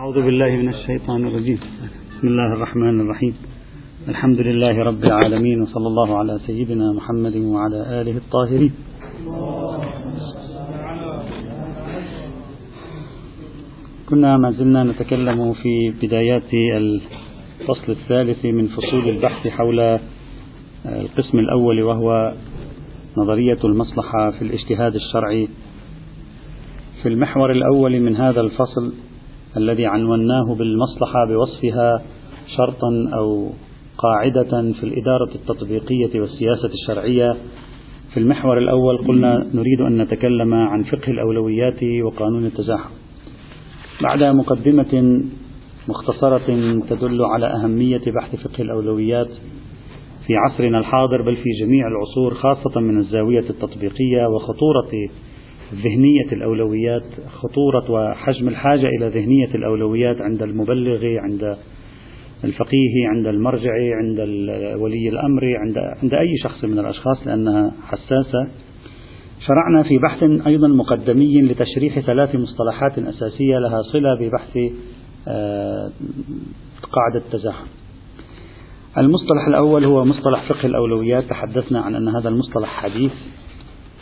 أعوذ بالله من الشيطان الرجيم. بسم الله الرحمن الرحيم. الحمد لله رب العالمين وصلى الله على سيدنا محمد وعلى آله الطاهرين. كنا ما زلنا نتكلم في بدايات الفصل الثالث من فصول البحث حول القسم الأول وهو نظرية المصلحة في الاجتهاد الشرعي. في المحور الأول من هذا الفصل الذي عنوناه بالمصلحة بوصفها شرطا أو قاعدة في الإدارة التطبيقية والسياسة الشرعية. في المحور الأول قلنا نريد أن نتكلم عن فقه الأولويات وقانون التزاحم. بعد مقدمة مختصرة تدل على أهمية بحث فقه الأولويات في عصرنا الحاضر بل في جميع العصور خاصة من الزاوية التطبيقية وخطورة ذهنية الأولويات خطورة وحجم الحاجة إلى ذهنية الأولويات عند المبلغ عند الفقيه عند المرجع عند ولي الأمر عند, عند أي شخص من الأشخاص لأنها حساسة. شرعنا في بحث أيضا مقدمي لتشريح ثلاث مصطلحات أساسية لها صلة ببحث آه، قاعدة التزاحم. المصطلح الأول هو مصطلح فقه الأولويات. تحدثنا عن أن هذا المصطلح حديث.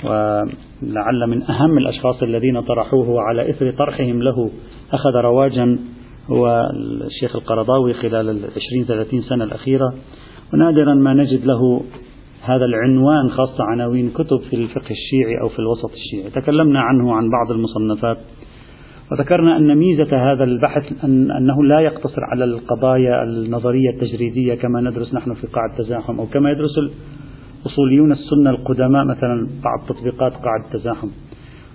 ولعل من أهم الأشخاص الذين طرحوه وعلى إثر طرحهم له أخذ رواجا هو الشيخ القرضاوي خلال العشرين ثلاثين سنة الأخيرة. ونادرا ما نجد له هذا العنوان خاصة عناوين كتب في الفقه الشيعي أو في الوسط الشيعي. تكلمنا عنه عن بعض المصنفات. وذكرنا أن ميزة هذا البحث أن أنه لا يقتصر على القضايا النظرية التجريدية كما ندرس نحن في قاعة التزاحم أو كما يدرس أصوليون السنة القدماء مثلا بعض تطبيقات قاعدة التزاحم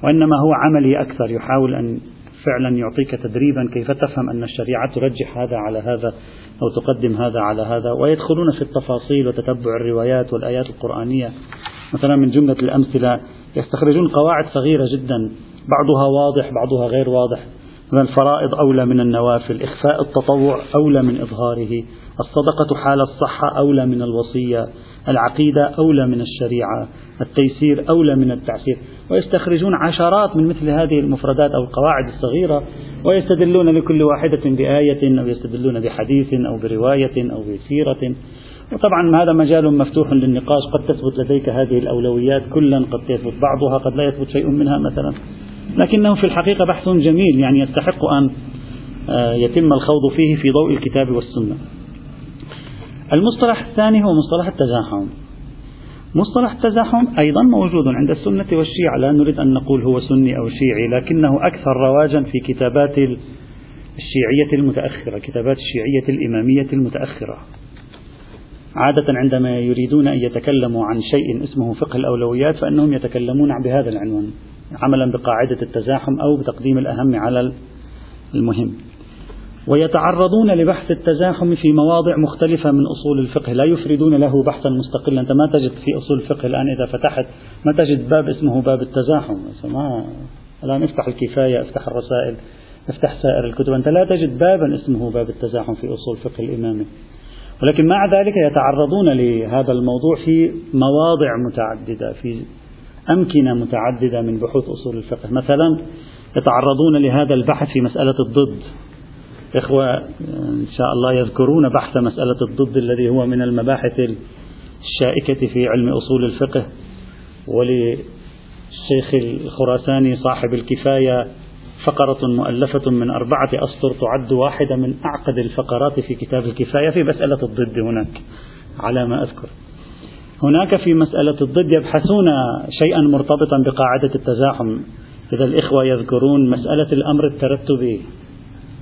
وإنما هو عملي أكثر يحاول أن فعلا يعطيك تدريبا كيف تفهم أن الشريعة ترجح هذا على هذا أو تقدم هذا على هذا. ويدخلون في التفاصيل وتتبع الروايات والآيات القرآنية. مثلا من جملة الأمثلة يستخرجون قواعد صغيرة جدا. بعضها واضح بعضها غير واضح. الفرائض أولى من النوافل إخفاء التطوع أولى من إظهاره الصدقة حال الصحة أولى من الوصية. العقيدة أولى من الشريعة التيسير أولى من التعسير. ويستخرجون عشرات من مثل هذه المفردات أو القواعد الصغيرة ويستدلون لكل واحدة بآية أو يستدلون بحديث أو برواية أو بسيرة. وطبعا هذا مجال مفتوح للنقاش قد تثبت لديك هذه الأولويات كلا قد يثبت بعضها قد لا يثبت شيء منها مثلا. لكنه في الحقيقة بحث جميل يعني يستحق أن آه، يتم الخوض فيه في ضوء الكتاب والسنة. المصطلح الثاني هو مصطلح التزاحم. مصطلح التزاحم أيضا موجود عند السنة والشيعة لا نريد أن نقول هو سني أو شيعي لكنه أكثر رواجا في كتابات الشيعية المتأخرة كتابات الشيعية الإمامية المتأخرة. عادة عندما يريدون أن يتكلموا عن شيء اسمه فقه الأولويات فإنهم يتكلمون بهذا العنوان عملا بقاعدة التزاحم أو بتقديم الأهم على المهم. ويتعرضون لبحث التزاحم في مواضع مختلفة من أصول الفقه. لا يفردون له بحثا مستقلا. أنت ما تجد في أصول الفقه الآن إذا فتحت ما تجد باب اسمه باب التزاحم. ما الآن افتح الكفاية افتح الرسائل افتح سائر الكتب. أنت لا تجد بابا اسمه باب التزاحم في أصول الفقه الإمامي. ولكن مع ذلك يتعرضون لهذا الموضوع في مواضع متعددة في أمكنة متعددة من بحوث أصول الفقه. مثلا يتعرضون لهذا البحث في مسألة الضد. إخوة إن شاء الله يذكرون بحث مسألة الضد الذي هو من المباحث الشائكة في علم أصول الفقه. وللشيخ الخراساني صاحب الكفاية فقرة مؤلفة من أربعة أسطر تعد واحدة من أعقد الفقرات في كتاب الكفاية في مسألة الضد هناك على ما أذكر. هناك في مسألة الضد يبحثون شيئا مرتبطا بقاعدة التزاحم. إذا الإخوة يذكرون مسألة الأمر الترتبي.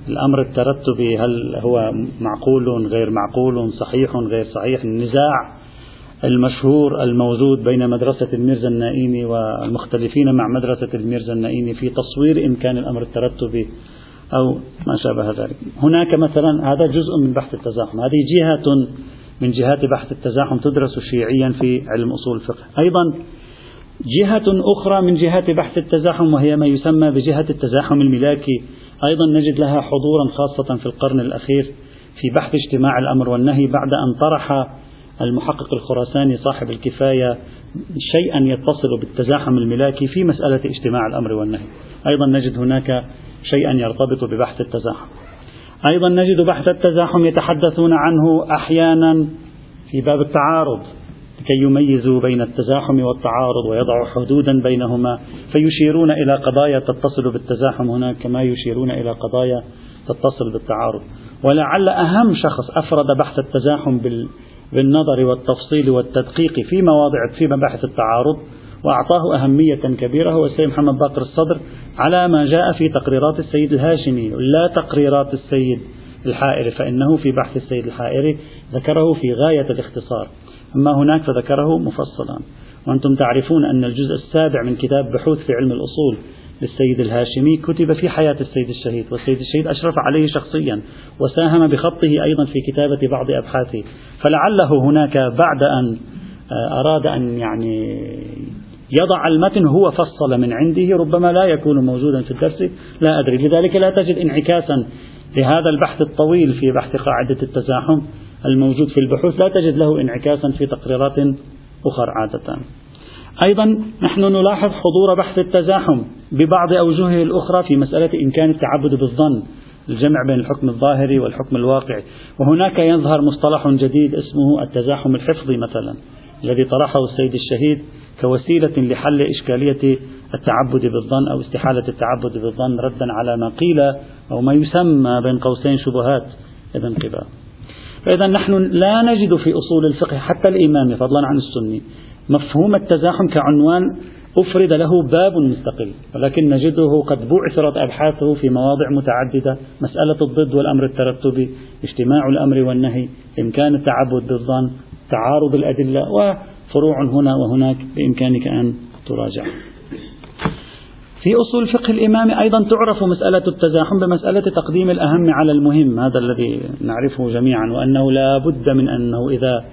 الأمر الترتبي هل هو معقول غير معقول صحيح غير صحيح. النزاع المشهور الموجود بين مدرسة الميرزا النائمي والمختلفين مع مدرسة الميرزا النائمي في تصوير إمكان الأمر الترتبي أو ما شابه ذلك. هناك مثلا هذا جزء من بحث التزاحم. هذه جهة من جهات بحث التزاحم تدرس شيعيا في علم أصول الفقه. أيضا جهة أخرى من جهات بحث التزاحم وهي ما يسمى بجهة التزاحم الملاكي. أيضا نجد لها حضورا خاصة في القرن الأخير في بحث اجتماع الأمر والنهي بعد أن طرح المحقق الخراساني صاحب الكفاية شيئا يتصل بالتزاحم الملاكي في مسألة اجتماع الأمر والنهي. أيضا نجد هناك شيئا يرتبط ببحث التزاحم. أيضا نجد بحث التزاحم يتحدثون عنه أحيانا في باب التعارض. لكي يميزوا بين التزاحم والتعارض ويضعوا حدودا بينهما فيشيرون إلى قضايا تتصل بالتزاحم هناك كما يشيرون إلى قضايا تتصل بالتعارض. ولعل أهم شخص أفرد بحث التزاحم بالنظر والتفصيل والتدقيق في مواضع في مباحث التعارض وأعطاه أهمية كبيرة هو السيد محمد باقر الصدر على ما جاء في تقريرات السيد الهاشمي لا تقريرات السيد الحائري فإنه في بحث السيد الحائري ذكره في غاية الاختصار. أما هناك فذكره مفصلا. وأنتم تعرفون أن الجزء السابع من كتاب بحوث في علم الأصول للسيد الهاشمي كتب في حياة السيد الشهيد والسيد الشهيد أشرف عليه شخصيا وساهم بخطه أيضا في كتابة بعض أبحاثه. فلعله هناك بعد أن آه، أراد أن يعني يضع المتن هو فصل من عنده ربما لا يكون موجودا في الدرس. لا أدري. لذلك لا تجد انعكاسا لهذا البحث الطويل في بحث قاعدة التزاحم. الموجود في البحوث لا تجد له انعكاسا في تقريرات أخرى عادة. أيضا نحن نلاحظ حضور بحث التزاحم ببعض أوجهه الأخرى في مسألة إمكان التعبد بالظن الجمع بين الحكم الظاهري والحكم الواقعي. وهناك يظهر مصطلح جديد اسمه التزاحم الحفظي مثلا الذي طرحه السيد الشهيد كوسيلة لحل إشكالية التعبد بالظن أو استحالة التعبد بالظن ردا على ما قيل أو ما يسمى بين قوسين شبهات ابن قباء. فإذا نحن لا نجد في أصول الفقه حتى الإمام فضلا عن السني مفهوم التزاحم كعنوان أفرد له باب مستقل ولكن نجده قد بعثرت أبحاثه في مواضع متعددة مسألة الضد والأمر الترتبي اجتماع الأمر والنهي إمكان التعبد بالظن تعارض الأدلة وفروع هنا وهناك بإمكانك أن تراجع. في أصول فقه الإمام أيضا تعرف مسألة التزاحم بمسألة تقديم الأهم على المهم هذا الذي نعرفه جميعا وأنه لا بد من أنه إذا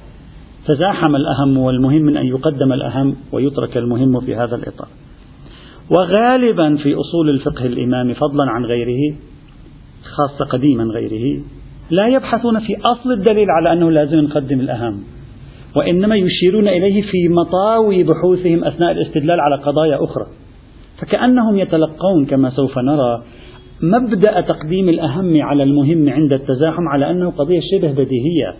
تزاحم الأهم والمهم من أن يقدم الأهم ويترك المهم في هذا الإطار. وغالبا في أصول الفقه الإمامي فضلا عن غيره خاصة قديما غيره لا يبحثون في أصل الدليل على أنه لازم نقدم الأهم وإنما يشيرون إليه في مطاوي بحوثهم أثناء الاستدلال على قضايا أخرى. فكأنهم يتلقون كما سوف نرى مبدأ تقديم الأهم على المهم عند التزاحم على أنه قضية شبه بديهية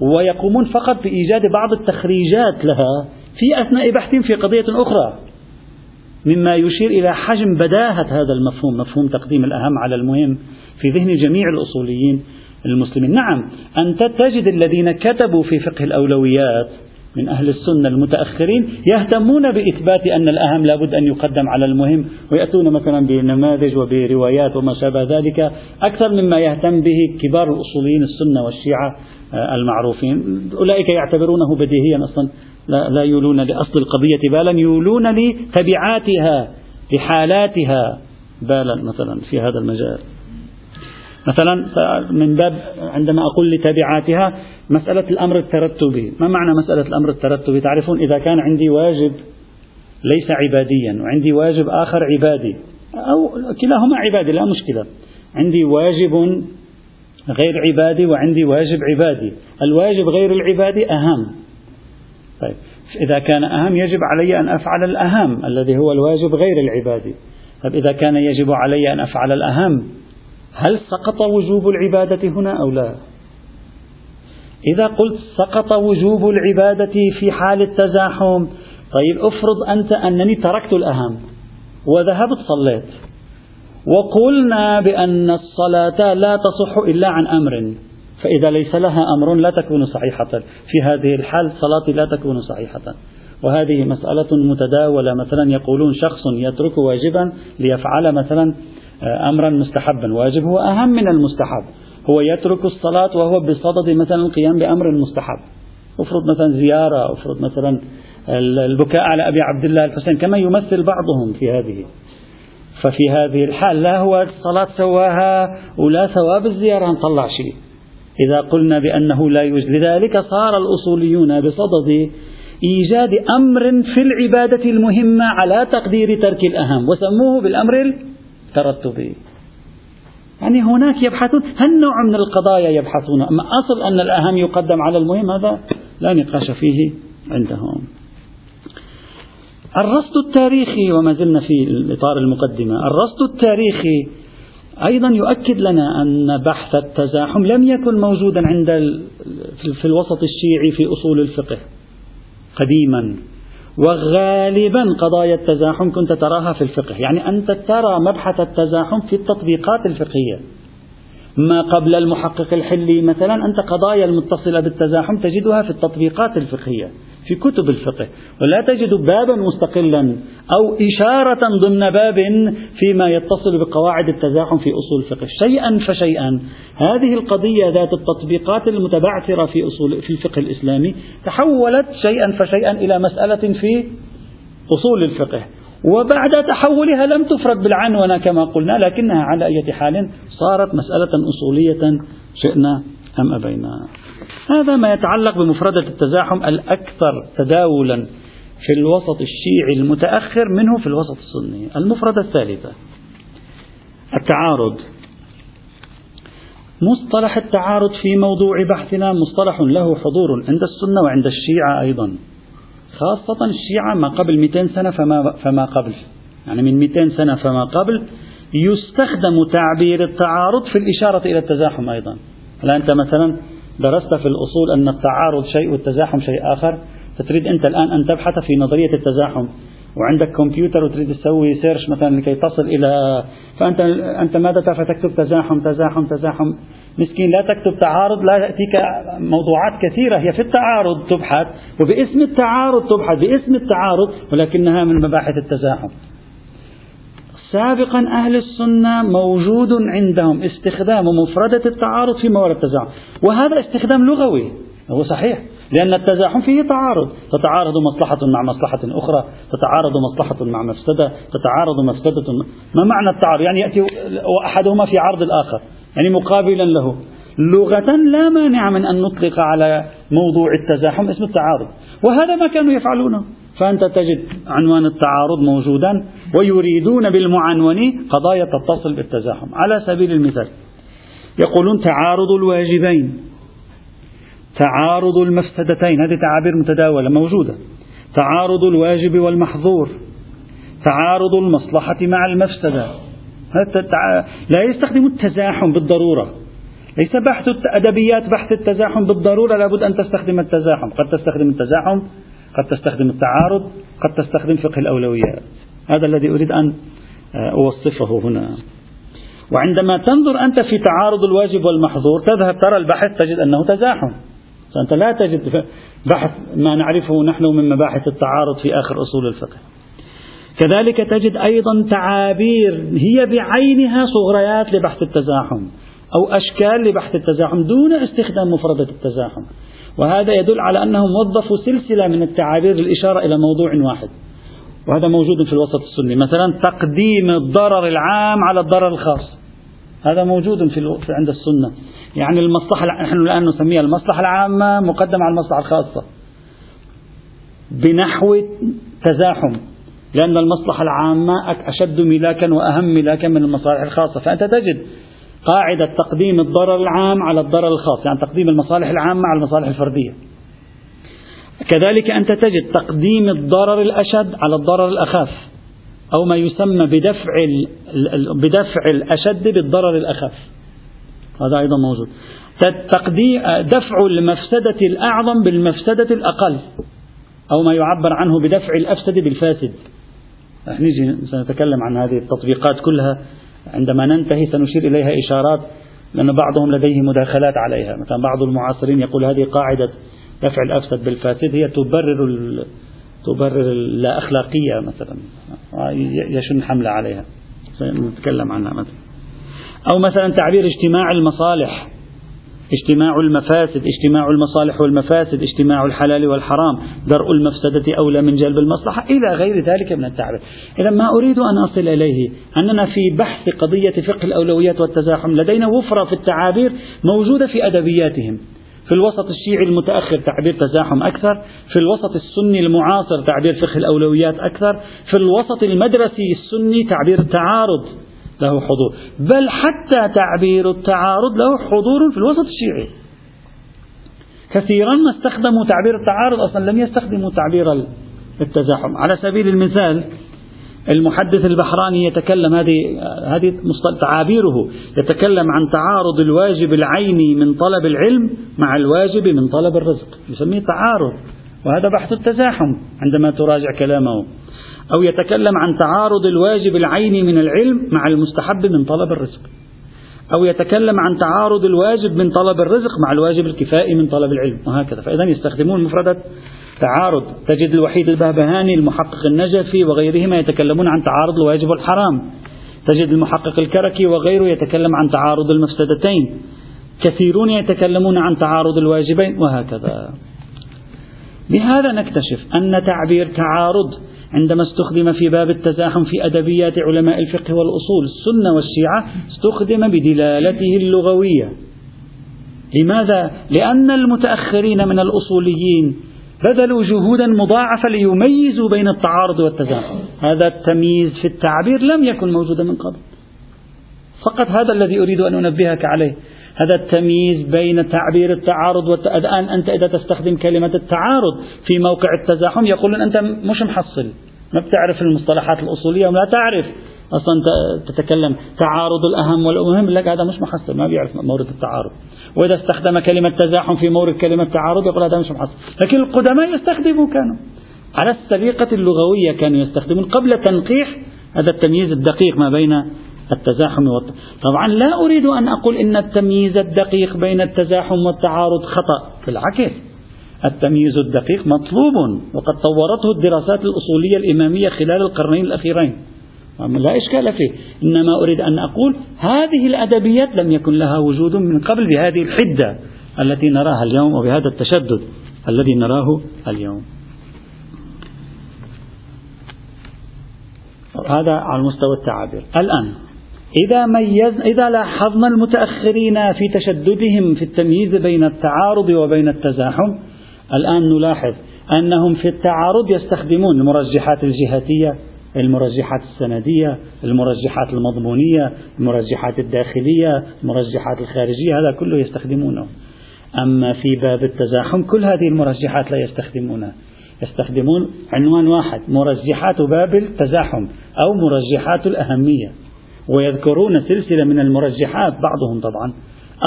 ويقومون فقط بإيجاد بعض التخريجات لها في أثناء بحثهم في قضية أخرى مما يشير إلى حجم بداهة هذا المفهوم مفهوم تقديم الأهم على المهم في ذهن جميع الأصوليين المسلمين. نعم أنت تجد الذين كتبوا في فقه الأولويات من أهل السنة المتأخرين يهتمون بإثبات أن الأهم لابد أن يقدم على المهم ويأتون مثلا بنماذج وبروايات وما شابه ذلك. أكثر مما يهتم به كبار الأصوليين السنة والشيعة آه، المعروفين. أولئك يعتبرونه بديهيا أصلا. لا, لا يولون لأصل القضية بالا يولون لتبعاتها لحالاتها بالا مثلا في هذا المجال. مثلا من باب عندما أقول لتبعاتها مسألة الأمر الترتبي. ما معنى مسألة الأمر الترتبي؟ تعرفون إذا كان عندي واجب ليس عباديا وعندي واجب آخر عبادي أو كلاهما عبادي لا مشكلة. عندي واجب غير عبادي وعندي واجب عبادي. الواجب غير العبادي أهم. طيب إذا كان أهم يجب علي أن أفعل الأهم الذي هو الواجب غير العبادي. طيب إذا كان يجب علي أن أفعل الأهم هل سقط وجوب العبادة هنا أو لا؟ إذا قلت سقط وجوب العبادة في حال التزاحم طيب افرض أنت أنني تركت الأهم وذهبت صليت وقلنا بأن الصلاة لا تصح إلا عن أمر فإذا ليس لها أمر لا تكون صحيحة. في هذه الحال صلاتي لا تكون صحيحة. وهذه مسألة متداولة مثلا يقولون شخص يترك واجبا ليفعل مثلا أمرا مستحبا. واجب هو أهم من المستحب. هو يترك الصلاة وهو بصدد مثلا القيام بأمر مستحب. افرض مثلا زيارة افرض مثلا البكاء على أبي عبد الله الحسين كما يمثل بعضهم في هذه. ففي هذه الحال لا هو الصلاة سواها ولا ثواب الزيارة نطلع شيء. إذا قلنا بأنه لا يوجد لذلك صار الأصوليون بصدد إيجاد أمر في العبادة المهمة على تقدير ترك الأهم وسموه بالأمر الترتبي يعني هناك يبحثون هالنوع من القضايا يبحثون؟ أما أصل أن الأهم يقدم على المهم هذا لا نقاش فيه عندهم. الرصد التاريخي وما زلنا في إطار المقدمة. الرصد التاريخي أيضا يؤكد لنا أن بحث التزاحم لم يكن موجودا عند في الوسط الشيعي في أصول الفقه قديما. وغالبا قضايا التزاحم كنت تراها في الفقه. يعني أنت ترى مبحث التزاحم في التطبيقات الفقهية. ما قبل المحقق الحلي مثلا أنت قضايا المتصلة بالتزاحم تجدها في التطبيقات الفقهية. في كتب الفقه. ولا تجد بابا مستقلا أو إشارة ضمن باب فيما يتصل بقواعد التزاحم في أصول الفقه. شيئا فشيئا. هذه القضية ذات التطبيقات المتبعثرة في أصول في الفقه الإسلامي تحولت شيئا فشيئا إلى مسألة في أصول الفقه. وبعد تحولها لم تفرد بالعنونة كما قلنا لكنها على أي حال صارت مسألة أصولية شئنا أم أبينا. هذا ما يتعلق بمفردة التزاحم الأكثر تداولا في الوسط الشيعي المتأخر منه في الوسط السني. المفردة الثالثة التعارض. مصطلح التعارض في موضوع بحثنا مصطلح له حضور عند السنة وعند الشيعة أيضا. خاصة الشيعة ما قبل 200 سنة فما, فما قبل. يعني من 200 سنة فما قبل يستخدم تعبير التعارض في الإشارة إلى التزاحم أيضا. هلا أنت مثلا درست في الأصول أن التعارض شيء والتزاحم شيء آخر. فتريد أنت الآن أن تبحث في نظرية التزاحم. وعندك كمبيوتر وتريد تسوي سيرش مثلا لكي تصل إلى فأنت أنت ماذا تفعل تكتب تزاحم تزاحم تزاحم. مسكين لا تكتب تعارض لا يأتيك موضوعات كثيرة. هي في التعارض تبحث وباسم التعارض تبحث باسم التعارض ولكنها من مباحث التزاحم. سابقا أهل السنة موجود عندهم استخدام مفردة التعارض في موارد التزاحم. وهذا استخدام لغوي هو صحيح لأن التزاحم فيه تعارض. تتعارض مصلحة مع مصلحة أخرى تتعارض مصلحة مع مفسدة تتعارض مفسدة. ما معنى التعارض؟ يعني يأتي أحدهما في عرض الآخر يعني مقابلا له. لغة لا مانع من أن نطلق على موضوع التزاحم اسم التعارض. وهذا ما كانوا يفعلونه. فأنت تجد عنوان التعارض موجودا. ويريدون بالمعنون قضايا تتصل بالتزاحم. على سبيل المثال يقولون تعارض الواجبين. تعارض المفسدتين هذه تعابير متداولة موجودة. تعارض الواجب والمحظور. تعارض المصلحة مع المفسدة. لا يستخدم التزاحم بالضرورة. ليس بحث أدبيات بحث التزاحم بالضرورة. لابد أن تستخدم التزاحم. قد تستخدم التزاحم قد تستخدم التعارض قد تستخدم فقه الأولويات. هذا الذي أريد أن آه، أوصفه هنا. وعندما تنظر أنت في تعارض الواجب والمحظور تذهب ترى البحث تجد أنه تزاحم. فأنت لا تجد بحث ما نعرفه نحن من مباحث التعارض في آخر أصول الفقه. كذلك تجد أيضا تعابير هي بعينها صغريات لبحث التزاحم أو أشكال لبحث التزاحم دون استخدام مفردة التزاحم. وهذا يدل على أنهم وظفوا سلسلة من التعابير للإشارة إلى موضوع واحد. وهذا موجود في الوسط السني. مثلا تقديم الضرر العام على الضرر الخاص. هذا موجود في عند السنة. يعني المصلحة نحن الآن نسميها المصلحة العامة مقدمة على المصلحة الخاصة. بنحو تزاحم. لأن المصلحة العامة أشد ملاكا وأهم ملاكا من المصالح الخاصة. فأنت تجد قاعدة تقديم الضرر العام على الضرر الخاص. يعني تقديم المصالح العامة على المصالح الفردية. كذلك أنت تجد تقديم الضرر الأشد على الضرر الأخف أو ما يسمى بدفع بدفع الأشد بالضرر الأخف. هذا أيضا موجود. دفع المفسدة الأعظم بالمفسدة الأقل أو ما يعبر عنه بدفع الأفسد بالفاسد. رح نيجي سنتكلم عن هذه التطبيقات كلها. عندما ننتهي سنشير إليها إشارات لأن بعضهم لديه مداخلات عليها. مثلا بعض المعاصرين يقول هذه قاعدة دفع الأفسد بالفاسد هي تبرر تبرر اللا أخلاقية مثلا يشن حملة عليها سنتكلم عنها مثلا. أو مثلا تعبير اجتماع المصالح اجتماع المفاسد اجتماع المصالح والمفاسد اجتماع الحلال والحرام درء المفسدة أولى من جلب المصلحة إلى غير ذلك من التعبير. إذا ما أريد أن أصل إليه أننا في بحث قضية فقه الأولويات والتزاحم لدينا وفرة في التعابير موجودة في أدبياتهم. في الوسط الشيعي المتأخر تعبير تزاحم أكثر في الوسط السني المعاصر تعبير فقه الأولويات أكثر في الوسط المدرسي السني تعبير التعارض له حضور. بل حتى تعبير التعارض له حضور في الوسط الشيعي. كثيرا ما استخدموا تعبير التعارض أصلا لم يستخدموا تعبير التزاحم. على سبيل المثال المحدث البحراني يتكلم هذه هذه تعابيره يتكلم عن تعارض الواجب العيني من طلب العلم مع الواجب من طلب الرزق يسميه تعارض وهذا بحث التزاحم عندما تراجع كلامه. أو يتكلم عن تعارض الواجب العيني من العلم مع المستحب من طلب الرزق. أو يتكلم عن تعارض الواجب من طلب الرزق مع الواجب الكفائي من طلب العلم وهكذا. فإذا يستخدمون مفردة تعارض. تجد الوحيد البهبهاني المحقق النجفي وغيرهما يتكلمون عن تعارض الواجب والحرام. تجد المحقق الكركي وغيره يتكلم عن تعارض المفسدتين. كثيرون يتكلمون عن تعارض الواجبين وهكذا. بهذا نكتشف أن تعبير تعارض عندما استخدم في باب التزاحم في أدبيات علماء الفقه والأصول السنة والشيعة استخدم بدلالته اللغوية. لماذا؟ لأن المتأخرين من الأصوليين بذلوا جهودا مضاعفة ليميزوا بين التعارض والتزاحم هذا التمييز في التعبير لم يكن موجودا من قبل. فقط هذا الذي أريد أن أنبهك عليه. هذا التمييز بين تعبير التعارض والآن أنت إذا تستخدم كلمة التعارض في موقع التزاحم يقولون أنت مش محصل. ما بتعرف المصطلحات الأصولية ولا تعرف. أصلا تتكلم تعارض الأهم والمهم لك هذا مش محصل ما بيعرف مورد التعارض. وإذا استخدم كلمة تزاحم في مورد كلمة تعارض يقول هذا مش محصل لكن القدماء يستخدموا كانوا. على السليقة اللغوية كانوا يستخدمون. قبل تنقيح هذا التمييز الدقيق ما بين التزاحم والت... طبعا لا أريد أن أقول إن التمييز الدقيق بين التزاحم والتعارض خطأ. بالعكس التمييز الدقيق مطلوب وقد طورته الدراسات الأصولية الإمامية خلال القرنين الأخيرين. لا إشكال فيه. إنما أريد أن أقول هذه الأدبيات لم يكن لها وجود من قبل بهذه الحدة التي نراها اليوم وبهذا التشدد الذي نراه اليوم. هذا على مستوى التعابير. الآن إذا ميز إذا لاحظنا المتأخرين في تشددهم في التمييز بين التعارض وبين التزاحم الآن نلاحظ أنهم في التعارض يستخدمون المرجحات الجهاتية المرجحات السندية المرجحات المضمونية المرجحات الداخلية المرجحات الخارجية هذا كله يستخدمونه. أما في باب التزاحم كل هذه المرجحات لا يستخدمونها يستخدمون عنوان واحد مرجحات باب التزاحم أو مرجحات الأهمية. ويذكرون سلسلة من المرجحات بعضهم طبعا.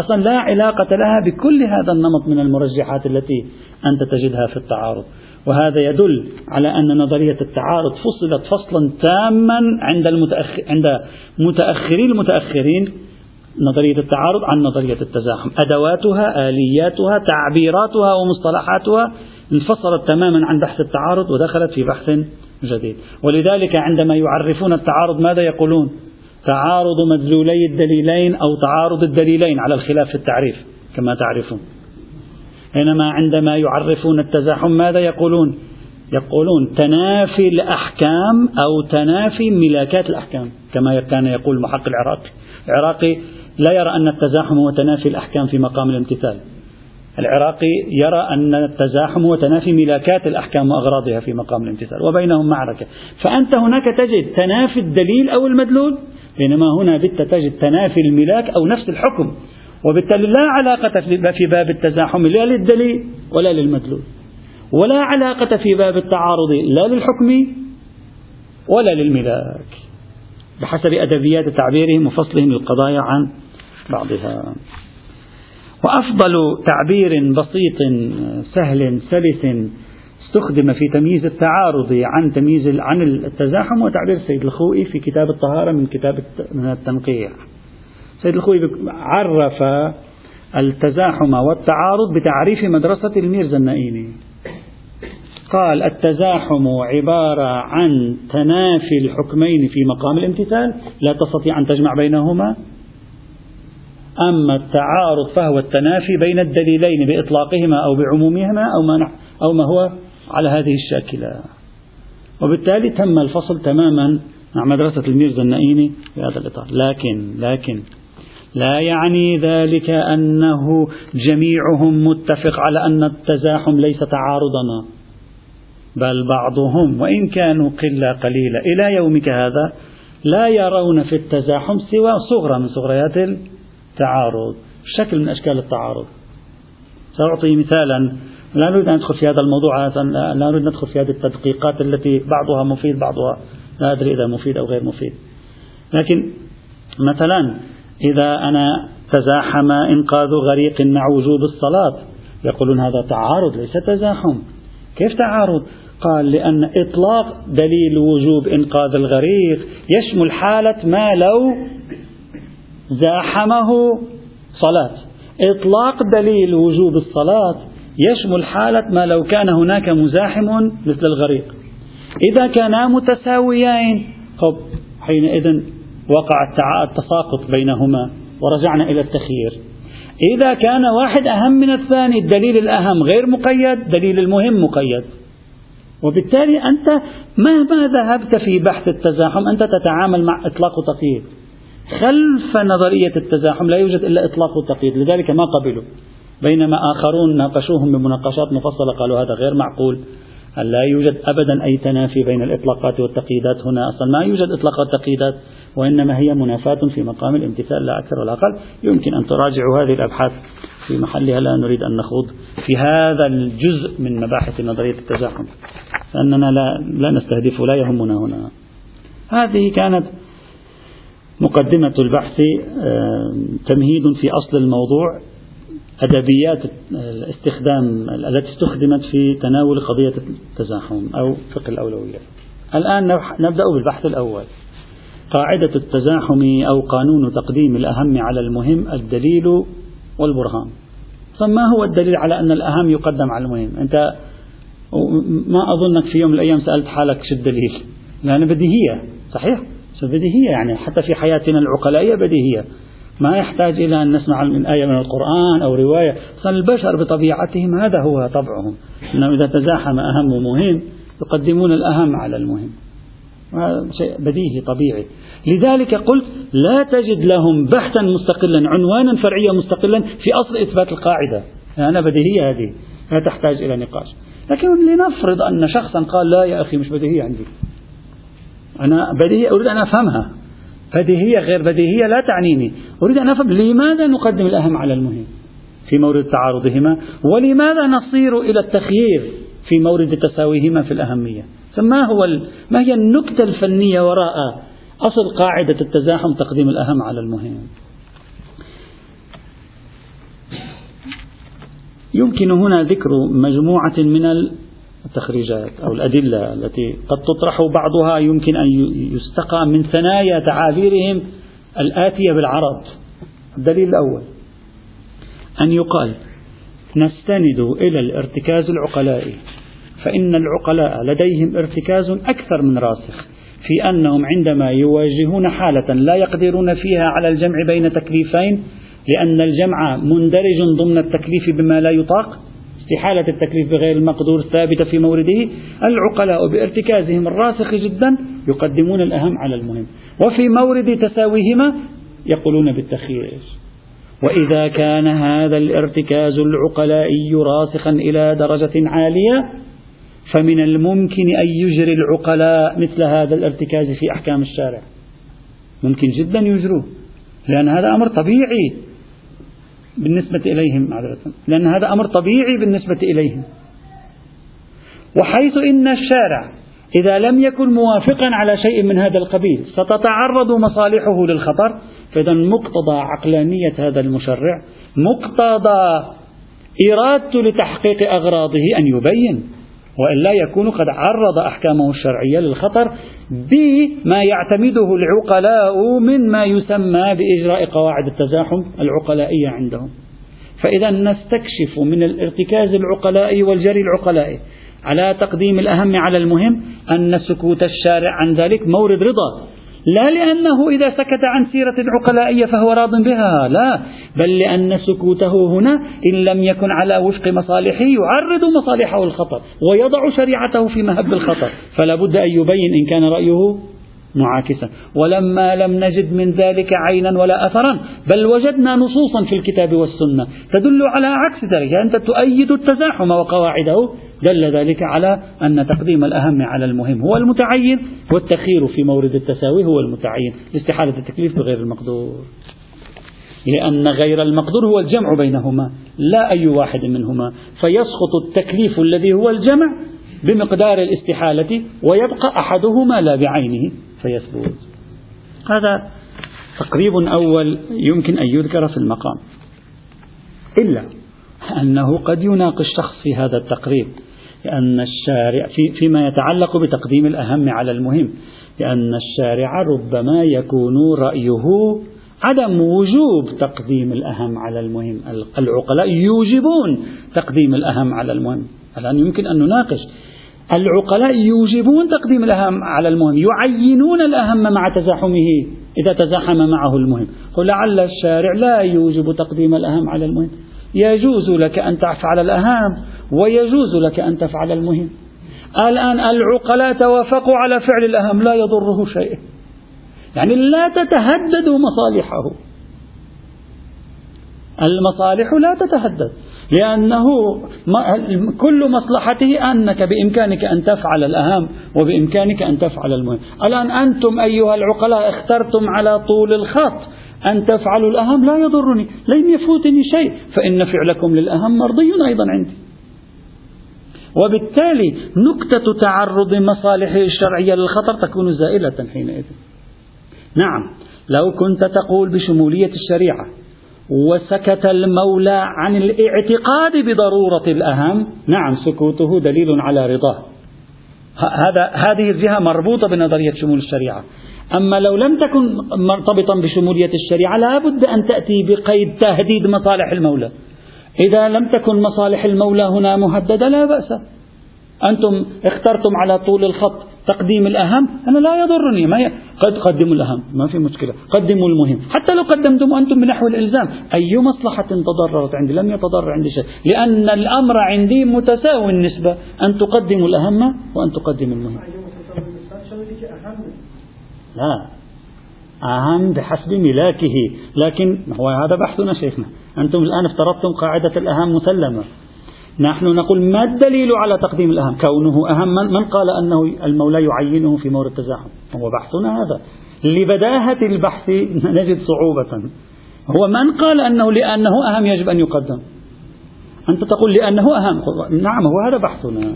أصلا لا علاقة لها بكل هذا النمط من المرجحات التي أنت تجدها في التعارض. وهذا يدل على أن نظرية التعارض فصلت فصلا تاما عند المتأخر عند متأخري المتأخرين نظرية التعارض عن نظرية التزاحم. أدواتها آلياتها تعبيراتها ومصطلحاتها انفصلت تماما عن بحث التعارض ودخلت في بحث جديد. ولذلك عندما يعرفون التعارض ماذا يقولون؟ تعارض مدلولي الدليلين أو تعارض الدليلين على الخلاف في التعريف كما تعرفون. بينما عندما يعرفون التزاحم ماذا يقولون؟ يقولون تنافي الأحكام أو تنافي ملاكات الأحكام كما كان يقول المحقق العراقي. العراقي لا يرى أن التزاحم هو تنافي الأحكام في مقام الامتثال. العراقي يرى أن التزاحم هو تنافي ملاكات الأحكام وأغراضها في مقام الامتثال وبينهم معركة. فأنت هناك تجد تنافي الدليل أو المدلول بينما هنا بت تجد تنافي الملاك أو نفس الحكم. وبالتالي لا علاقة في باب التزاحم لا للدليل ولا للمدلول. ولا علاقة في باب التعارض لا للحكم ولا للملاك. بحسب أدبيات تعبيرهم وفصلهم للقضايا عن بعضها. وأفضل تعبير بسيط سهل سلس استخدم في تمييز التعارض عن تمييز عن التزاحم وتعبير السيد الخوئي في كتاب الطهارة من كتاب من التنقيح. السيد الخوئي عرف التزاحم والتعارض بتعريف مدرسة الميرزا النائيني. قال التزاحم عبارة عن تنافي الحكمين في مقام الامتثال لا تستطيع أن تجمع بينهما. أما التعارض فهو التنافي بين الدليلين بإطلاقهما أو بعمومهما أو ما, أو ما هو على هذه الشاكلة. وبالتالي تم الفصل تماما مع مدرسة الميرزا النائيني في هذا الإطار. لكن لكن لا يعني ذلك أنه جميعهم متفق على أن التزاحم ليس تعارضنا بل بعضهم وإن كانوا قلة قليلة. إلى يومك هذا لا يرون في التزاحم سوى صغرى من صغريات التعارض شكل من أشكال التعارض. سأعطي مثالا لا نريد أن ندخل في هذا الموضوع لا نريد أن ندخل في هذه التدقيقات التي بعضها مفيد بعضها لا أدري إذا مفيد أو غير مفيد. لكن مثلا إذا أنا تزاحم إنقاذ غريق مع وجوب الصلاة. يقولون هذا تعارض ليس تزاحم. كيف تعارض؟ قال لأن إطلاق دليل وجوب إنقاذ الغريق يشمل حالة ما لو زاحمه صلاة. إطلاق دليل وجوب الصلاة يشمل حالة ما لو كان هناك مزاحم مثل الغريق. إذا كانا متساويين حينئذ وقع التساقط بينهما ورجعنا إلى التخيير. إذا كان واحد أهم من الثاني الدليل الأهم غير مقيد دليل المهم مقيد. وبالتالي أنت مهما ذهبت في بحث التزاحم أنت تتعامل مع إطلاق وتقييد. خلف نظرية التزاحم لا يوجد إلا إطلاق وتقييد لذلك ما قبلوا. بينما آخرون ناقشوهم بمناقشات مفصلة قالوا هذا غير معقول. لا يوجد أبدا أي تنافي بين الإطلاقات والتقييدات هنا؟ أصلا ما يوجد إطلاقات وتقييدات. وإنما هي منافاة في مقام الامتثال لا أكثر ولا أقل. يمكن أن تراجعوا هذه الأبحاث في محلها. لا نريد أن نخوض في هذا الجزء من مباحث نظرية التزاحم. لأننا لا, لا نستهدف لا يهمنا هنا. هذه كانت مقدمة البحث آه، تمهيد في أصل الموضوع أدبيات الاستخدام التي استخدمت في تناول قضية التزاحم أو فقه الأولويات الآن نبدأ بالبحث الأول. قاعدة التزاحم أو قانون تقديم الأهم على المهم الدليل والبرهان. فما هو الدليل على أن الأهم يقدم على المهم؟ أنت ما أظنك في يوم من الأيام سألت حالك شو الدليل؟ لأن بديهية صحيح؟ بديهية يعني حتى في حياتنا العقلائية بديهية. ما يحتاج إلى أن نسمع من آية من القرآن أو رواية فالبشر بطبيعتهم هذا هو طبعهم أنه إذا تزاحم أهم ومهم يقدمون الأهم على المهم. شيء بديهي طبيعي. لذلك قلت لا تجد لهم بحثا مستقلا عنوانا فرعيا مستقلا في أصل إثبات القاعدة. أنا بديهية هذه لا تحتاج إلى نقاش. لكن لنفرض أن شخصا قال لا يا أخي مش بديهية عندي. أنا بديهية أريد أن أفهمها. بديهية غير بديهية لا تعنيني. أريد أن أفهم لماذا نقدم الأهم على المهم في مورد تعارضهما ولماذا نصير إلى التخيير في مورد تساويهما في الأهمية. فما هو ما هي النكتة الفنية وراء أصل قاعدة التزاحم تقديم الأهم على المهم؟ يمكن هنا ذكر مجموعة من التخريجات أو الأدلة التي قد تطرح بعضها. يمكن أن يستقى من ثنايا تعابيرهم الآتية بالعرض الدليل الأول أن يقال نستند إلى الارتكاز العقلائي. فإن العقلاء لديهم ارتكاز أكثر من راسخ في أنهم عندما يواجهون حالة لا يقدرون فيها على الجمع بين تكليفين لأن الجمع مندرج ضمن التكليف بما لا يطاق استحالة التكليف بغير المقدور ثابتة في مورده العقلاء بارتكازهم الراسخ جدا يقدمون الأهم على المهم. وفي مورد تساويهما يقولون بالتخيير. وإذا كان هذا الارتكاز العقلائي راسخا إلى درجة عالية فمن الممكن أن يجري العقلاء مثل هذا الارتكاز في أحكام الشارع. ممكن جدا يجروه لأن هذا أمر طبيعي بالنسبة إليهم معذرة لأن هذا أمر طبيعي بالنسبة إليهم. وحيث إن الشارع إذا لم يكن موافقا على شيء من هذا القبيل ستتعرض مصالحه للخطر فإذا مقتضى عقلانية هذا المشرع مقتضى إرادته لتحقيق أغراضه أن يبين. وإلا يكون قد عرض أحكامه الشرعية للخطر بما يعتمده العقلاء من ما يسمى بإجراء قواعد التزاحم العقلائية عندهم. فإذا نستكشف من الارتكاز العقلائي والجري العقلائي على تقديم الأهم على المهم أن سكوت الشارع عن ذلك مورد رضا. لا لأنه إذا سكت عن سيرة عقلائية فهو راض بها لا. بل لأن سكوته هنا إن لم يكن على وفق مصالحه يعرض مصالحه الخطر ويضع شريعته في مهب الخطر فلا بد أن يبين إن كان رأيه معاكسا. ولما لم نجد من ذلك عينا ولا أثرا بل وجدنا نصوصا في الكتاب والسنة تدل على عكس ذلك. أنت تؤيد التزاحم وقواعده دل ذلك على أن تقديم الأهم على المهم هو المتعين والتخير في مورد التساوي هو المتعين لاستحالة التكليف بغير المقدور. لأن غير المقدور هو الجمع بينهما لا أي واحد منهما. فيسقط التكليف الذي هو الجمع بمقدار الاستحالة ويبقى أحدهما لا بعينه فيثبت. هذا تقريب أول يمكن أن يذكر في المقام. إلا أنه قد يناقش شخص في هذا التقريب. لأن الشارع في فيما يتعلق بتقديم الأهم على المهم لأن الشارع ربما يكون رأيه عدم وجوب تقديم الأهم على المهم. العقلاء يوجبون تقديم الأهم على المهم. الآن يمكن أن نناقش. العقلاء يوجبون تقديم الأهم على المهم يعينون الأهم مع تزاحمه إذا تزاحم معه المهم. ولعل الشارع لا يوجب تقديم الأهم على المهم. يجوز لك أن تفعل الأهم ويجوز لك أن تفعل المهم. الآن العقلاء توافقوا على فعل الأهم لا يضره شيء. يعني لا تتهدد مصالحه. المصالح لا تتهدد لأنه كل مصلحته أنك بإمكانك أن تفعل الأهم وبإمكانك أن تفعل المهم. الآن أنتم أيها العقلاء اخترتم على طول الخط أن تفعلوا الأهم لا يضرني لن يفوتني شيء فإن فعلكم للأهم مرضي أيضا عندي. وبالتالي نقطة تعرض مصالحه الشرعية للخطر تكون زائلة حينئذ. نعم لو كنت تقول بشمولية الشريعة وسكت المولى عن الاعتقاد بضرورة الأهم نعم سكوته دليل على رضاه. هذا هذه الجهة مربوطة بنظرية شمول الشريعة. أما لو لم تكن مرتبطا بشمولية الشريعة لا بد أن تأتي بقيد تهديد مصالح المولى. إذا لم تكن مصالح المولى هنا مهددة لا بأس. أنتم اخترتم على طول الخط تقديم الأهم. أنا لا يضرني. ما ي... قد قدموا الأهم. ما في مشكلة. قدموا المهم. حتى لو قدمتم أنتم بنحو الإلزام أي مصلحة تضررت عندي؟ لم يتضرر عندي شيء. لأن الأمر عندي متساوي النسبة. أن تقدموا الأهم وأن تقدموا المهم. لا. أهم بحسب ملاكه. لكن هو هذا بحثنا شيخنا. أنتم الآن افترضتم قاعدة الأهم مسلمة. نحن نقول ما الدليل على تقديم الأهم كونه أهم من قال أنه المولى يعينه في مورد التزاحم؟ هو بحثنا هذا. لبداهة البحث نجد صعوبة. هو من قال أنه لأنه أهم يجب أن يقدم؟ أنت تقول لأنه أهم نعم هو هذا بحثنا.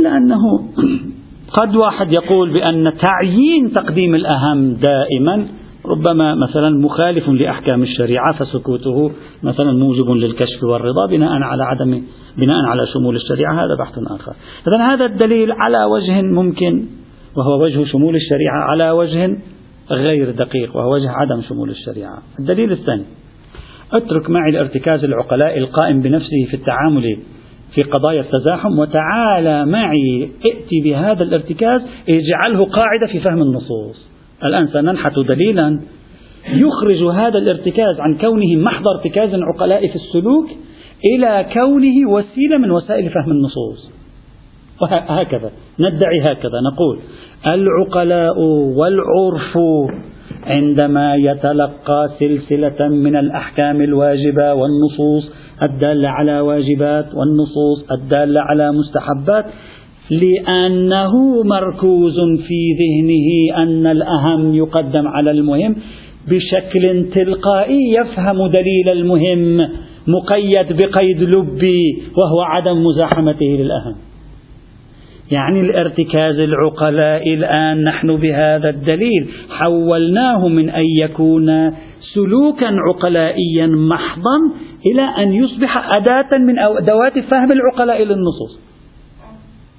إلا أنه قد واحد يقول بأن تعيين تقديم الأهم دائما ربما مثلا مخالف لأحكام الشريعة فسكوته مثلا موجب للكشف والرضا بناء على عدم بناء على شمول الشريعة. هذا بحث آخر. إذا هذا الدليل على وجه ممكن وهو وجه شمول الشريعة على وجه غير دقيق وهو وجه عدم شمول الشريعة. الدليل الثاني اترك معي الارتكاز العقلاء القائم بنفسه في التعامل في قضايا التزاحم وتعالى معي ائتي بهذا الارتكاز اجعله قاعدة في فهم النصوص. الآن سننحت دليلا يخرج هذا الارتكاز عن كونه محض ارتكاز عقلاء في السلوك إلى كونه وسيلة من وسائل فهم النصوص. وهكذا ندعي هكذا نقول العقلاء والعرف عندما يتلقى سلسلة من الأحكام الواجبة والنصوص الدالة على واجبات والنصوص الدالة على مستحبات لأنه مركوز في ذهنه أن الأهم يقدم على المهم بشكل تلقائي يفهم دليل المهم مقيد بقيد لبي وهو عدم مزاحمته للأهم. يعني الارتكاز العقلاء الآن نحن بهذا الدليل. حولناه من أن يكون سلوكا عقلائيا محضا إلى أن يصبح أداة من أدوات فهم العقلاء للنصوص.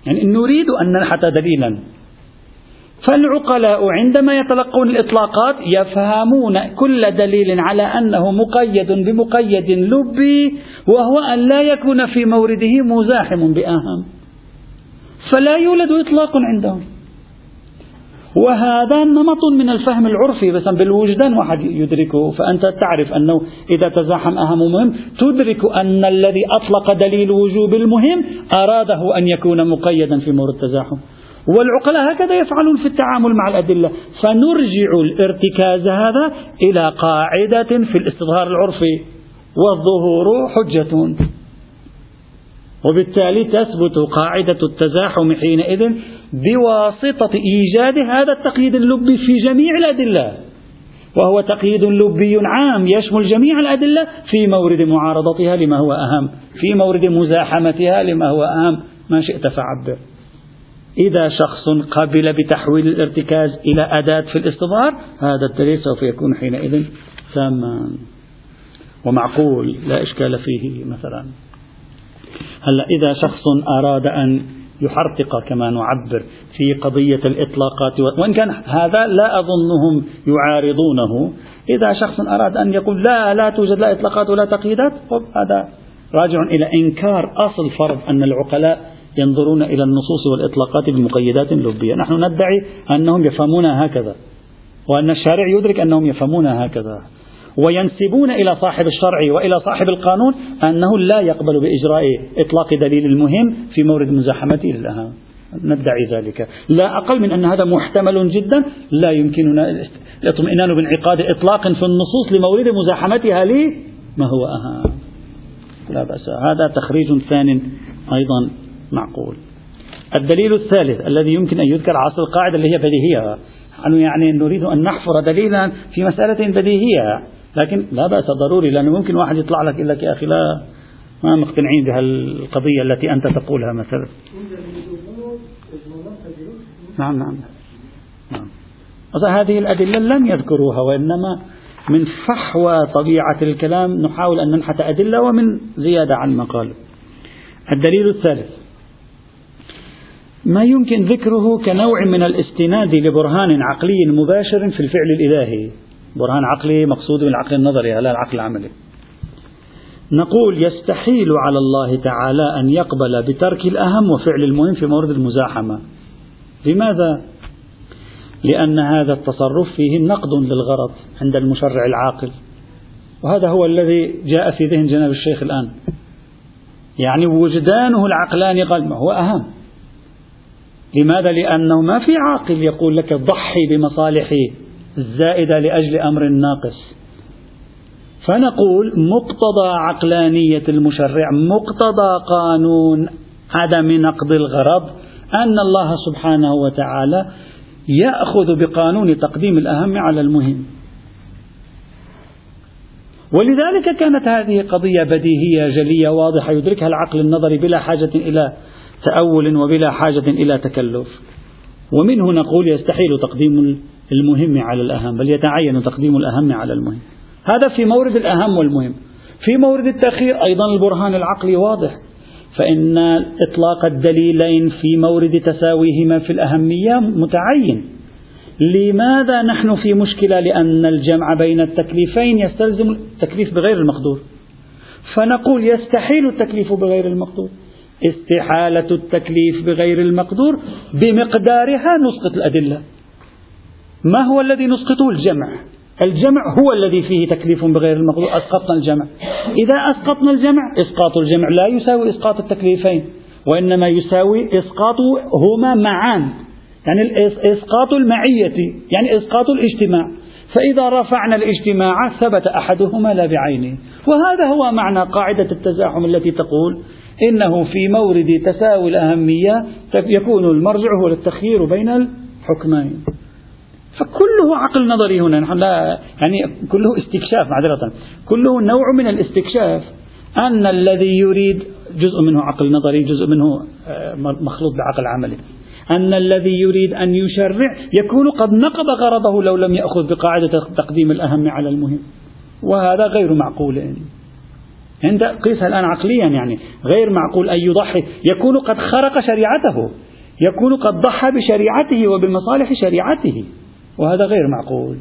يعني نريد أن ننحت دليلا. فالعقلاء عندما يتلقون الإطلاقات يفهمون كل دليل على أنه مقيد بمقيد لبي وهو أن لا يكون في مورده مزاحم بأهم فلا يولد إطلاق عندهم. وهذا نمط من الفهم العرفي بس بالوجدان واحد يدركه. فأنت تعرف أنه إذا تزاحم أهم مهم تدرك أن الذي أطلق دليل وجوب المهم أراده أن يكون مقيدا في مور التزاحم. والعقلاء هكذا يفعلون في التعامل مع الأدلة. فنرجع الارتكاز هذا إلى قاعدة في الاستظهار العرفي. والظهور حجة. وبالتالي تثبت قاعدة التزاحم حينئذ بواسطة إيجاد هذا التقييد اللبي في جميع الأدلة. وهو تقييد لبي عام يشمل جميع الأدلة في مورد معارضتها لما هو أهم في مورد مزاحمتها لما هو أهم. ما شئت فعبر إذا شخص قبل بتحويل الارتكاز إلى أداة في الاستظهار هذا الدليل سوف يكون حينئذ تاما. ومعقول لا إشكال فيه مثلا. هلا إذا شخص أراد أن يحرطق كما نعبر في قضية الإطلاقات وإن كان هذا لا أظنهم يعارضونه. إذا شخص أراد أن يقول لا لا توجد لا إطلاقات ولا تقييدات هذا راجع إلى إنكار أصل فرض أن العقلاء ينظرون إلى النصوص والإطلاقات بمقيدات لبية. نحن ندعي أنهم يفهمون هكذا وأن الشارع يدرك أنهم يفهمون هكذا. وينسبون إلى صاحب الشرع وإلى صاحب القانون أنه لا يقبل بإجراء إطلاق دليل المهم في مورد مزاحمته للأهم ندعي ذلك. لا أقل من أن هذا محتمل جدا. لا يمكننا الاطمئنان بانعقاد إطلاق في النصوص لمورد مزاحمتها لي ما هو أهم. لا بأس. هذا تخريج ثان أيضا معقول. الدليل الثالث الذي يمكن أن يذكر عصر القاعدة اللي هي بديهية. يعني نريد أن نحفر دليلا في مسألة بديهية. لكن لا بأس ضروري لأنه ممكن واحد يطلع لك يقول لك يا أخي لا ما مقتنعين بهالقضية التي أنت تقولها مثلا. نعم نعم نعم. هذه الأدلة لم يذكروها وإنما من فحوى طبيعة الكلام نحاول أن ننحت أدلة ومن زيادة عن مقال. الدليل الثالث. ما يمكن ذكره كنوع من الاستناد لبرهان عقلي مباشر في الفعل الإلهي. برهان عقلي مقصود بالعقل النظري لا العقل العملي. نقول يستحيل على الله تعالى أن يقبل بترك الأهم وفعل المهم في مورد المزاحمة. لماذا؟ لأن هذا التصرف فيه نقد للغرض عند المشرع العاقل. وهذا هو الذي جاء في ذهن جناب الشيخ الآن. يعني وجدانه العقلاني قال ما هو أهم؟ لماذا؟ لأنه ما في عاقل يقول لك ضحي بمصالحي الزائدة لأجل أمر ناقص. فنقول مقتضى عقلانية المشرع مقتضى قانون عدم نقض الغرض أن الله سبحانه وتعالى يأخذ بقانون تقديم الأهم على المهم. ولذلك كانت هذه قضية بديهية جلية واضحة يدركها العقل النظري بلا حاجة إلى تأول وبلا حاجة إلى تكلف. ومنه نقول يستحيل تقديم المهم على الأهم بل يتعين تقديم الأهم على المهم. هذا في مورد الأهم والمهم. في مورد التأخير أيضا البرهان العقلي واضح. فإن إطلاق الدليلين في مورد تساويهما في الأهمية متعين. لماذا نحن في مشكلة لأن الجمع بين التكليفين يستلزم التكليف بغير المقدور؟ فنقول يستحيل التكليف بغير المقدور. استحالة التكليف بغير المقدور بمقدارها نسقط الأدلة. ما هو الذي نسقطه؟ الجمع. الجمع هو الذي فيه تكليف بغير المقدور. أسقطنا الجمع. إذا أسقطنا الجمع إسقاط الجمع لا يساوي إسقاط التكليفين وإنما يساوي إسقاطهما معا. يعني إسقاط المعية يعني إسقاط الاجتماع. فإذا رفعنا الاجتماع ثبت أحدهما لا بعينه. وهذا هو معنى قاعدة التزاحم التي تقول إنه في مورد تساوي الأهمية يكون المرجع هو التخيير بين الحكمين. فكله عقل نظري هنا. نحن لا يعني كله استكشاف معذرة. كله نوع من الاستكشاف أن الذي يريد جزء منه عقل نظري جزء منه آه، مخلوط بعقل عملي. أن الذي يريد أن يشرع يكون قد نقض غرضه لو لم يأخذ بقاعدة تقديم الأهم على المهم. وهذا غير معقول عند قيسها الآن عقليا يعني غير معقول. أن يضحي يكون قد خرق شريعته يكون قد ضحى بشريعته وبمصالح شريعته وهذا غير معقول.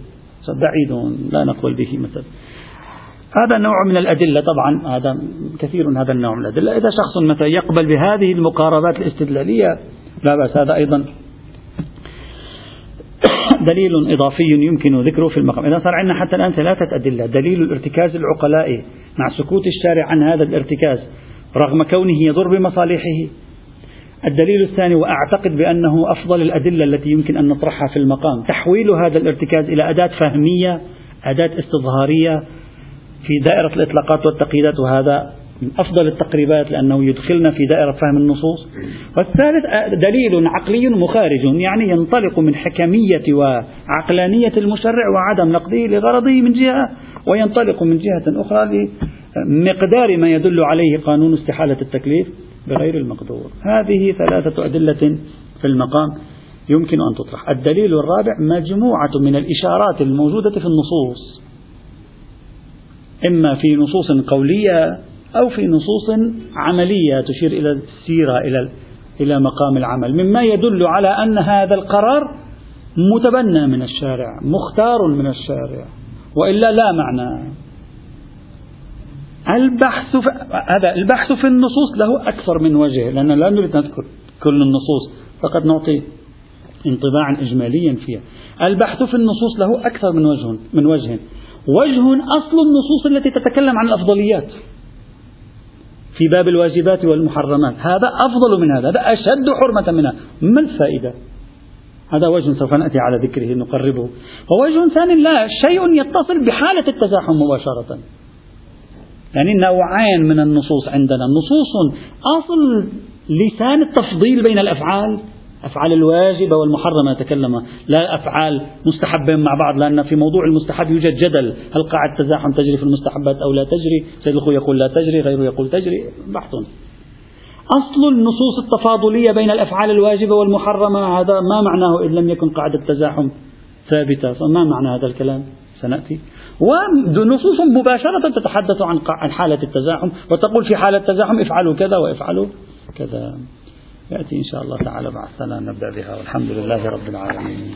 بعيد لا نقول به مثلا هذا نوع من الأدلة طبعا هذا كثير هذا النوع من الأدلة. إذا شخص مثلا يقبل بهذه المقاربات الاستدلالية لا بأس هذا أيضا دليل إضافي يمكن ذكره في المقام. إذا صار عندنا حتى الآن ثلاثة أدلة. دليل الارتكاز العقلائي مع سكوت الشارع عن هذا الارتكاز رغم كونه يضر بمصالحه. الدليل الثاني وأعتقد بأنه أفضل الأدلة التي يمكن أن نطرحها في المقام تحويل هذا الارتكاز إلى أداة فهمية أداة استظهارية في دائرة الإطلاقات والتقييدات وهذا من أفضل التقريبات لأنه يدخلنا في دائرة فهم النصوص. والثالث دليل عقلي مخارج يعني ينطلق من حكمية وعقلانية المشرع وعدم نقده لغرضه من جهة وينطلق من جهة أخرى لمقدار ما يدل عليه قانون استحالة التكليف بغير المقدور. هذه ثلاثة أدلة في المقام يمكن أن تطرح. الدليل الرابع مجموعة من الإشارات الموجودة في النصوص إما في نصوص قولية أو في نصوص عملية تشير إلى السيرة إلى إلى مقام العمل. مما يدل على أن هذا القرار متبنى من الشارع مختار من الشارع. وإلا لا معنى. البحث في هذا البحث في النصوص له أكثر من وجه لأن لا نريد نذكر كل النصوص فقط نعطي انطباعا إجماليا فيها. البحث في النصوص له أكثر من وجه من وجه. وجه أصل النصوص التي تتكلم عن الأفضليات في باب الواجبات والمحرمات. هذا أفضل من هذا هذا أشد حرمة منها. ما الفائدة؟ هذا وجه سوف نأتي على ذكره نقربه. ووجه ثاني لا شيء يتصل بحالة التزاحم مباشرة. يعني نوعين من النصوص عندنا. نصوص أصل لسان التفضيل بين الأفعال أفعال الواجبة والمحرمة نتكلم. لا أفعال مستحبة مع بعض لأن في موضوع المستحب يوجد جدل. هل قاعد التزاحم تجري في المستحبات أو لا تجري؟ سيد الخوي يقول لا تجري غيره يقول تجري. بحث. أصل النصوص التفاضلية بين الأفعال الواجبة والمحرمة هذا ما معناه إن لم يكن قاعدة التزاحم ثابتة. فما معنى هذا الكلام؟ سنأتي. ونصوص مباشرة تتحدث عن عن حالة التزاحم وتقول في حالة التزاحم افعلوا كذا وافعلوا كذا. يأتي إن شاء الله تعالى بعد سنة نبدأ بها والحمد لله رب العالمين.